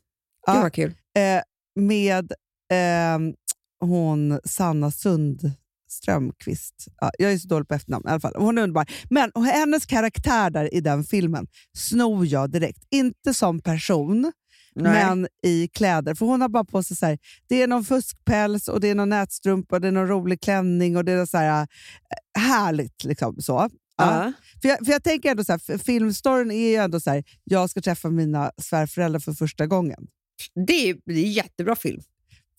Ja. Gud vad kul. Eh, med ehm, hon Sanna Sundströmqvist. Ja, jag är så dålig på efternamn i alla fall. Hon är underbar. Men hennes karaktär där i den filmen snor jag direkt. Inte som person, Nej. men i kläder. För hon har bara på sig så här, det är någon fuskpäls och det är någon nätstrumpa och det är någon rolig klänning och det är så här, eh, härligt. Liksom, så. Ja. Ja. För, jag, för jag tänker ändå så här, filmstoryn är ju ändå så här, jag ska träffa mina svärföräldrar för första gången. Det, är, det är en jättebra film.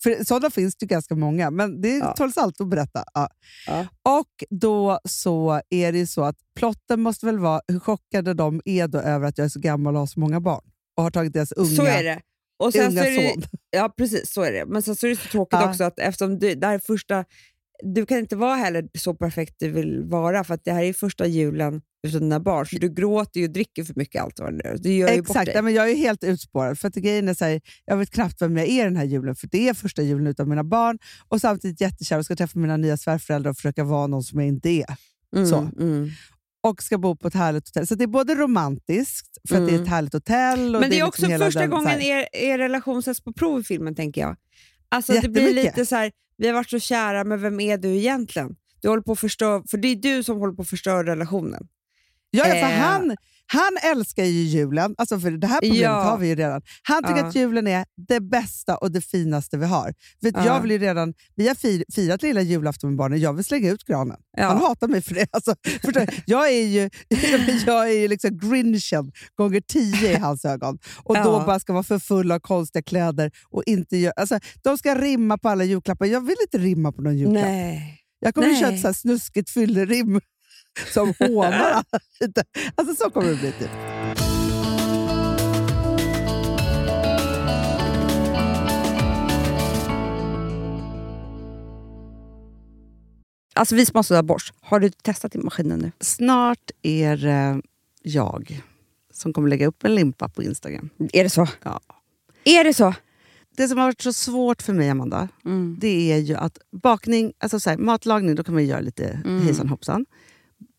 För sådana finns det ganska många, men det Ja. tåls alltid att berätta. Ja. Ja. Och då så är det ju så att plotten måste väl vara hur chockade de är över att jag är så gammal och har så många barn och har tagit deras unga, så är det. Och sen unga så är det, son. Ja, precis. Så är det. Men sen så är det så tråkigt Ja. också att eftersom du, det här är första... Du kan inte vara heller så perfekt du vill vara, för att det här är första julen utan dina barn. Så du gråter och dricker för mycket allt vad det. Du gör Exakt, ja, men jag är helt utspårad. För att grejen är så här, jag vet knappt vem jag är den här julen, för det är första julen utan mina barn och samtidigt jättekär och ska träffa mina nya svärföräldrar och försöka vara någon som jag inte är. Mm, så. Mm. Och ska bo på ett härligt hotell. Så det är både romantiskt, för att det är ett Mm. härligt hotell. Och Men det är liksom också hela första den, gången er, er relation sätts på prov i filmen, tänker jag. Alltså Det blir lite så här, vi har varit så kära, men vem är du egentligen? Du håller på att förstör, för det är du som håller på att förstöra relationen. Ja, för Eh. han, han älskar ju julen. Alltså för det här problemet Ja. har vi ju redan. Han tycker Ja. att julen är det bästa och det finaste vi har. För Ja. jag vill ju redan, vi har fir, firat lilla julafton med barnen, jag vill slänga ut granen. Han hatar mig för det. Alltså, förstår jag är ju, [LAUGHS] jag är ju liksom grinchen gånger tio i hans ögon. Och då bara ska vara för full av konstiga kläder. och inte gö- alltså, De ska rimma på alla julklappar. Jag vill inte rimma på någon julklapp. Nej. Jag kommer Nej. köra ett så här snuskigt fyllerim som [LAUGHS] hånar. Alltså så kommer det bli. Typ. Alltså vi som har sådär borst, har du testat i maskinen nu? Snart är det jag som kommer lägga upp en limpa på Instagram. Är det så? Ja. Är det så? Det som har varit så svårt för mig, Amanda, Mm. det är ju att bakning, alltså så här, matlagning, då kan man göra lite Mm. hejsan hoppsan.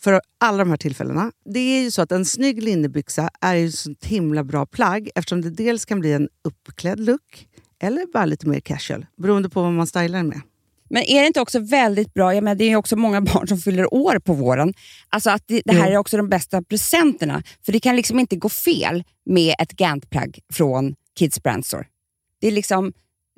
för alla de här tillfällena. Det är ju så att en snygg linnebyxa är ju sånt himla bra plagg eftersom det dels kan bli en uppklädd look eller bara lite mer casual, beroende på vad man stylar den med. Men är det inte också väldigt bra, jag menar, det är ju också många [LAUGHS] barn som fyller år på våren, alltså att det, det här är också de bästa presenterna. För det kan liksom inte gå fel med ett Gant-plagg från Kids Brand Store. Det är liksom,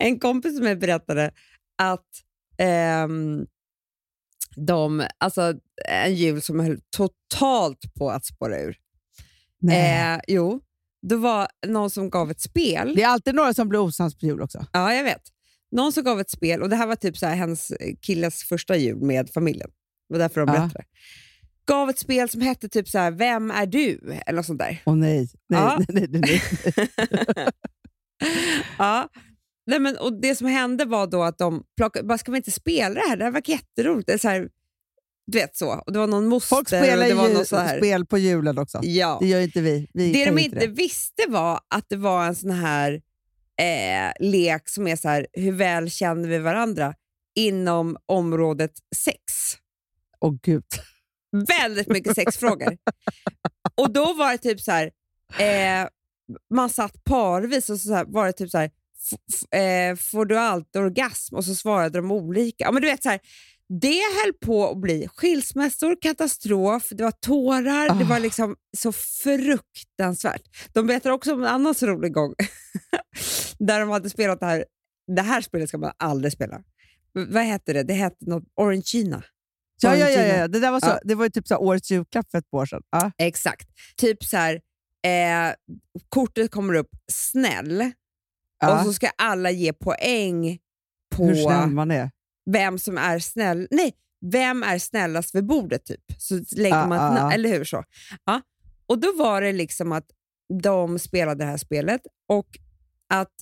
En kompis med mig berättade att ehm, de, alltså en jul som höll totalt på att spåra ur. Eh, jo, det var någon som gav ett spel. Det är alltid några som blir osams på jul också. Ja, jag vet. Någon som gav ett spel, och det här var typ så här, hennes killes första jul med familjen. Det var därför de Ja. berättade. Gav ett spel som hette typ så här, Vem är du? Eller något sånt där. Åh nej. Nej, Ja. nej, nej, nej, nej. [LAUGHS] ja. Nej, men, och Det som hände var då att de plockade, bara, ska vi inte spela det här? Det här var jätteroligt. Det är så här, du vet så. Och det var någon moster Folk spelar och det var något så här. spel på julen också. Ja. Det gör inte vi. vi Det de inte visste var att det var en sån här eh, lek som är så här, hur väl känner vi varandra inom området sex? Åh gud. Väldigt mycket sexfrågor. och då var det typ så här, eh, man satt parvis och så, så här, var det typ så här, eh, får du alltid orgasm? Och så svarade de olika. Ja, men du vet så här, det höll på att bli skilsmässor, katastrof, det var tårar, det Ah. var liksom så fruktansvärt. De berättar också om en annan så rolig gång [LAUGHS] där de hade spelat det här. Det här spelet ska man aldrig spela. Vad hette det? Det hette något Orangina. Ja, ja, ja, ja. Det, där var så, Ja. det var ju typ så årets julklapp för ett par år sedan. Ja. Exakt. Typ så här, eh, kortet kommer upp snäll Ja. och så ska alla ge poäng på Hur snäll man är. vem som är snäll. Nej, vem är snällast vid bordet typ. Så lägger Ja, man ja, eller hur? så. Ja. Och då var det liksom att de spelade det här spelet och att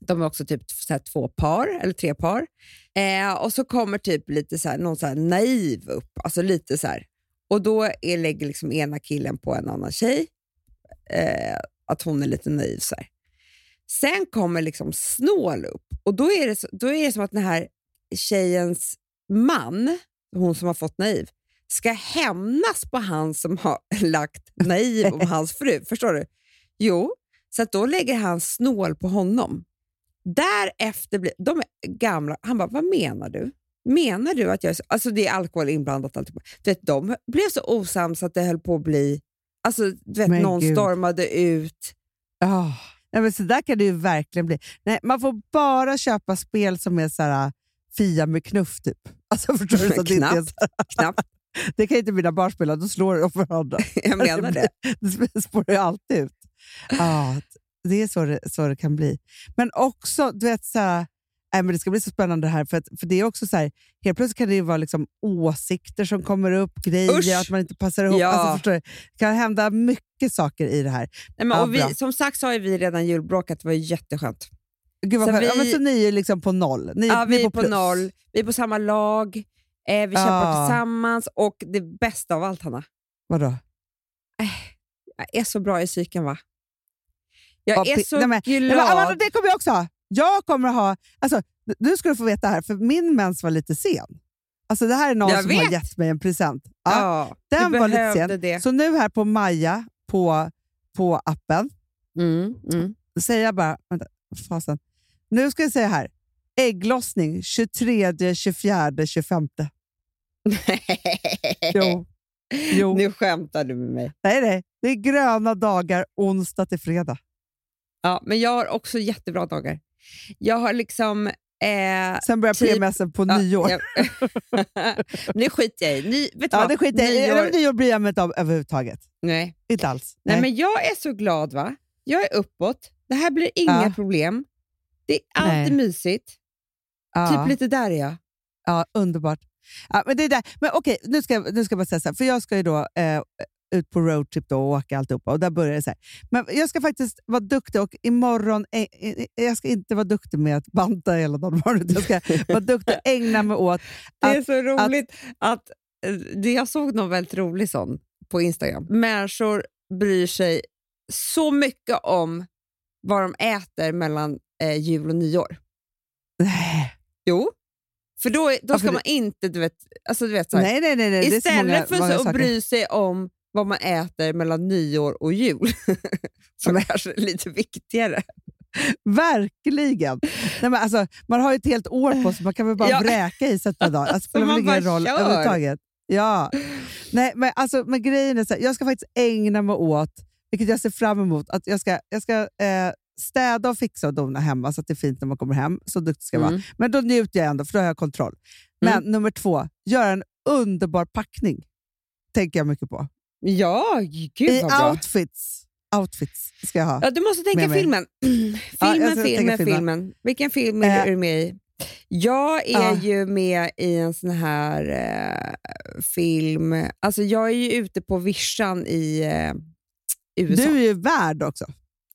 de var också typ så två par, eller tre par. Eh, och så kommer typ lite så här, någon så naiv upp, alltså lite så här. Och då är, lägger liksom ena killen på en annan tjej, eh, att hon är lite naiv. Så här. Sen kommer liksom snål upp och då är, det, så- då är det som att den här tjejens man, hon som har fått naiv, ska hämnas på han som har [LAUGHS] lagt naiv om hans fru. [LAUGHS] Förstår du? Jo, så då lägger han snål på honom. Därefter blir de är gamla. Han bara, vad menar du? Menar du att jag är så, Alltså det är alkohol inblandat. Alltihop. Du vet, de blev så osams att det höll på att bli... Alltså, du vet, Men någon gud. stormade ut. Oh. Nej, men så där kan det ju verkligen bli. Nej, man får bara köpa spel som är så här, Fia med knuff, typ. [LAUGHS] Alltså, förstår du? Så att det, Knappt. Knappt. [LAUGHS] det kan inte mina barn spela, då slår de varandra. [LAUGHS] Jag menar det. Det spårar ju alltid ut. Ja, det är så det, så det kan bli. Men också, du vet, så här, nej, men det ska bli så spännande det här, för, att, för det är också så här, helt plötsligt kan det ju vara liksom åsikter som kommer upp, grejer, Usch! att man inte passar ihop. Ja. Alltså, förstår du? Det kan hända mycket saker i det här. Nej, men, Ja, och vi, som sagt så har vi redan julbråkat, det var jätteskönt. Gud vad Så skönt. Ja, men vi- så ni är liksom på noll? Ni, Ja, vi är på plus. noll, vi är på samma lag, eh, vi kämpar tillsammans och det bästa av allt, Hanna, Vadå? jag är så bra i psyken va? Jag Ja, är så nej, men- glad. Nej, men, det kommer jag också ha. Jag kommer ha... Alltså, nu ska du få veta här, för min mens var lite sen. Alltså, det här är någon Jag som har vet. gett mig en present. Ja, ja, den var lite sen. det. Så nu här på Maja, på, på appen, Mm, mm. säger jag bara... Vänta, fasen. Nu ska jag säga här. Ägglossning 23, 24, 25. Jo. Jo. Nu skämtar du med mig. Nej, nej. Det är gröna dagar onsdag till fredag. Ja, men jag har också jättebra dagar. Jag har liksom... Eh, Sen börjar Typ- PMSen på ja, nyår. jag- [LAUGHS] nu skiter jag i. Ny, vet Ja, vad? det skiter jag i. Nyår- bryr jag mig inte om överhuvudtaget. Nej. Inte alls. Nej, men jag är så glad. va? Jag är uppåt. Det här blir inga Ja. problem. Det är alltid Nej. mysigt. ja. Typ lite där är jag. Ja, underbart. Ja, men det är där. Men okej, nu ska, jag- nu ska jag bara säga så här, för jag ska ju då eh, ut på roadtrip då och åka alltihopa och där börjar det så här. Men jag ska faktiskt vara duktig och imorgon, eh, eh, jag ska inte vara duktig med att banta hela dagen [LAUGHS] jag ska vara duktig och ägna mig åt Det är Att- så roligt att, eh, det jag såg någon väldigt rolig sån på Instagram. Människor bryr sig så mycket om vad de äter mellan eh, jul och nyår. Nej, Jo, för då, då Ja, ska för man inte... Du vet, alltså, du vet, så här, nej, nej. nej, så många, Istället för många att bry sig om vad man äter mellan nyår och jul, [LAUGHS] som är lite viktigare. Verkligen! Nej, men alltså, man har ju ett helt år på sig, man kan väl bara Ja. vräka i sig ett par dagar. Alltså, [LAUGHS] spelar väl ingen roll kör. överhuvudtaget. Ja. Nej, men, alltså, men grejen är så här, jag ska faktiskt ägna mig åt, vilket jag ser fram emot, att jag ska, jag ska eh, städa och fixa och dona hemma så att det är fint när man kommer hem. Så duktig ska jag vara. Mm. Men då njuter jag ändå, för då har jag kontroll. Men nummer två, göra en underbar packning. Tänker jag mycket på. Ja, gud I vad bra. outfits. Outfits ska jag ha. Ja, du måste tänka Med filmen. [CLEARS THROAT] filmen, ska filmen, tänka filmen. filmen. Vilken film är Eh, du med i? Jag är ja. ju med i en sån här eh, film. Alltså jag är ju ute på vischan i eh, USA. Du är ju värd också.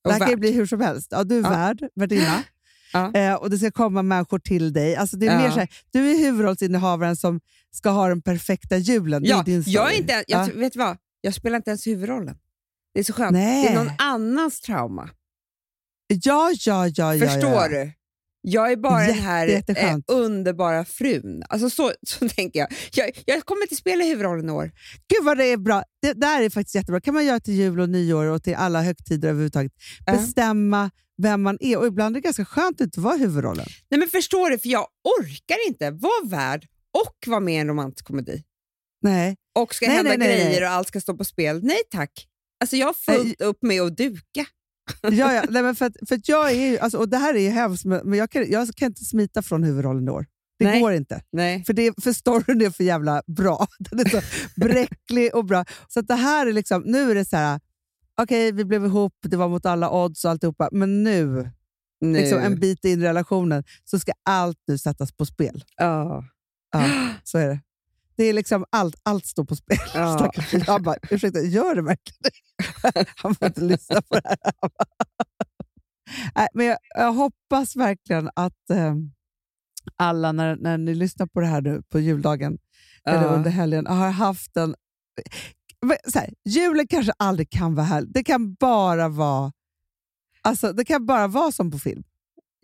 Det här kan ju värd. bli hur som helst. Ja, du är Ja. värd, värdinna. [LAUGHS] Ja. Eh, och det ska komma människor till dig. Alltså, det är Ja. mer så här, du är huvudrollsinnehavaren som ska ha den perfekta julen. Är ja, din story. jag, är inte, jag, Ja. Vet vad? Jag spelar inte ens huvudrollen. Det är så skönt. Nej. Det är någon annans trauma. Ja, ja, ja. ja Förstår ja. du? Jag är bara den här Jätte- eh, underbara frun. Alltså så, så tänker jag. jag. Jag kommer inte spela huvudrollen i år. Gud vad det är bra. Det där är faktiskt jättebra. kan man göra till jul och nyår och till alla högtider överhuvudtaget. Ja. Bestämma vem man är. Och ibland är det ganska skönt att inte vara huvudrollen. Nej men förstår du? För jag orkar inte vara värd och vara med i en romantisk komedi. Nej. Och ska Nej, hända nej, nej, grejer och allt ska stå på spel. Nej tack. Alltså jag har fullt upp med att duka. Ja, ja. Nej, men för att, för att jag är ju, alltså, och det här är ju hemskt, men jag kan, jag kan inte smita från huvudrollen i år. Det Nej. går inte. Nej. För, det, för storyn är för jävla bra. [LAUGHS] Den är så bräcklig och bra. Så att det här är liksom, nu är det så här, okej vi blev ihop, det var mot alla odds och alltihopa, men nu, Nu. liksom en bit in i relationen så ska allt nu sättas på spel. Ja. Ja, så är det. Det är liksom allt, allt står på spel. Ja. [LAUGHS] Han bara, ursäkta, gör det verkligen det? [LAUGHS] Han får inte lyssna på det här. [LAUGHS] Nej, men jag, jag hoppas verkligen att eh, alla, när, när ni lyssnar på det här nu på juldagen eller Ja. under helgen, har haft en... Så här, julen kanske aldrig kan vara här. Det kan bara vara alltså, det kan bara vara som på film.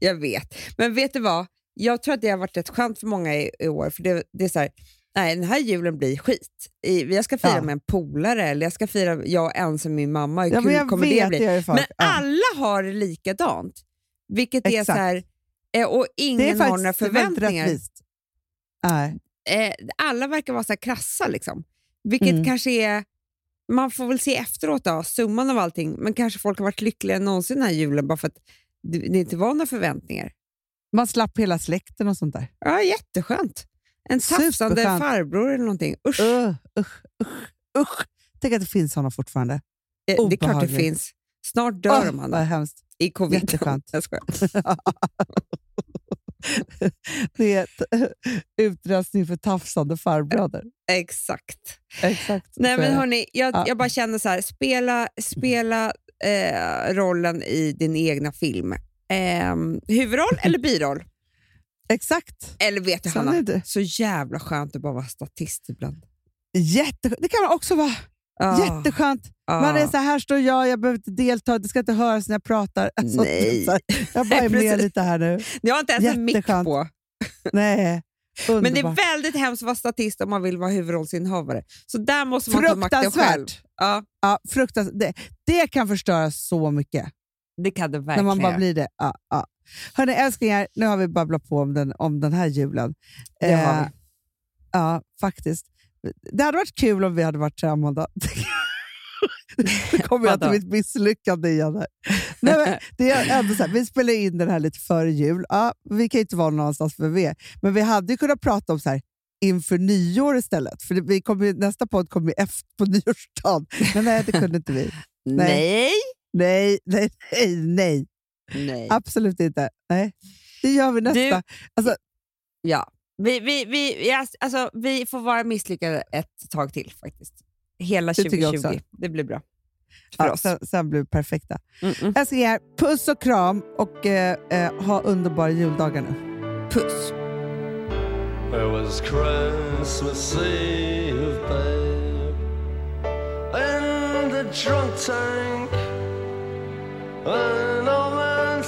Jag vet. Men vet du vad? Jag tror att det har varit rätt skönt för många i, i år. För det, det är så här, nej, den här julen blir skit. Jag ska fira Ja. med en polare eller jag ska fira jag ensam med min mamma. Hur Ja, kul kommer det vet, bli? jag är fan- Men alla har det likadant. Vilket är så Exakt. här, eh, och Det är ingen har några förväntningar. Nej. Eh, alla verkar vara så här krassa. Liksom. Vilket Mm. kanske är... Man får väl se efteråt, då, summan av allting. Men kanske folk har varit lyckligare än någonsin den här julen bara för att det, det inte var några förväntningar. Man slapp hela släkten och sånt där. Ja, jätteskönt. En tafsande Superskönt. farbror eller någonting. Usch, Usch, usch, usch, usch. Tänk att det finns såna fortfarande. Eh, det är klart det finns. Snart dör Åh, de, vad hemskt. i covid. jätteskönt. Jag skojar. [LAUGHS] det är ett utrensning för tafsande farbröder. Exakt. Exakt. Nej, men det. hörni, jag, Ja. jag bara känner så här, spela, spela eh, rollen i din egna film. Eh, huvudroll [LAUGHS] eller biroll? Exakt. Eller vet du Sen Hanna, det- så jävla skönt att bara vara statist ibland. Jätteskönt. Det kan man också vara. Ah, Jätteskönt. ah. Man är så här, står jag, jag behöver inte delta, det ska inte höras när jag pratar. [LAUGHS] Alltså, Nej. så här, jag bara [LAUGHS] är med lite här nu. Ni har inte ens en mick på. [LAUGHS] Nej, Men det är väldigt hemskt att vara statist om man vill vara huvudrollsinnehavare. Så där måste man ta makten själv. Ja, Ja, fruktansvärt. Det, det kan förstöra så mycket. det kan det verkligen När man bara blir det. Ja, ja. Hörni älsklingar, nu har vi babblat på om den, om den här julen. Det har Eh, vi. Ja, faktiskt. Det hade varit kul om vi hade varit tillsammans. [LAUGHS] Nu kommer jag till mitt misslyckande igen. Här. Nej, men [LAUGHS] det är ändå så här, vi spelar in den här lite före jul. Ja, vi kan ju inte vara någonstans för vi är. Men vi hade ju kunnat prata om så här inför nyår istället. För vi kommer, nästa podd kommer ju efter på [LAUGHS] nyårsdagen. Men nej, det kunde inte vi. Nej. Nej, nej, nej, nej. Nej. Absolut inte. Nej. Det gör vi nästa. Alltså, Ja. Vi, vi, vi, alltså, vi får vara misslyckade ett tag till faktiskt. Hela Det tycker jag 2020. också. Det blir bra. För ja, oss. sen, sen blir vi perfekta. Mm-mm. Älsklingar, puss och kram och eh, eh, ha underbara juldagar nu. Puss. It was Christmas Eve, babe, in the drunk tank. An old man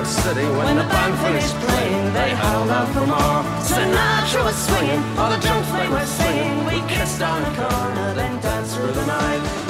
York City when, When the band finished playing, they held out for more. Sinatra was swinging, all the drunks they were singing. We kissed on the corner, then danced through the night.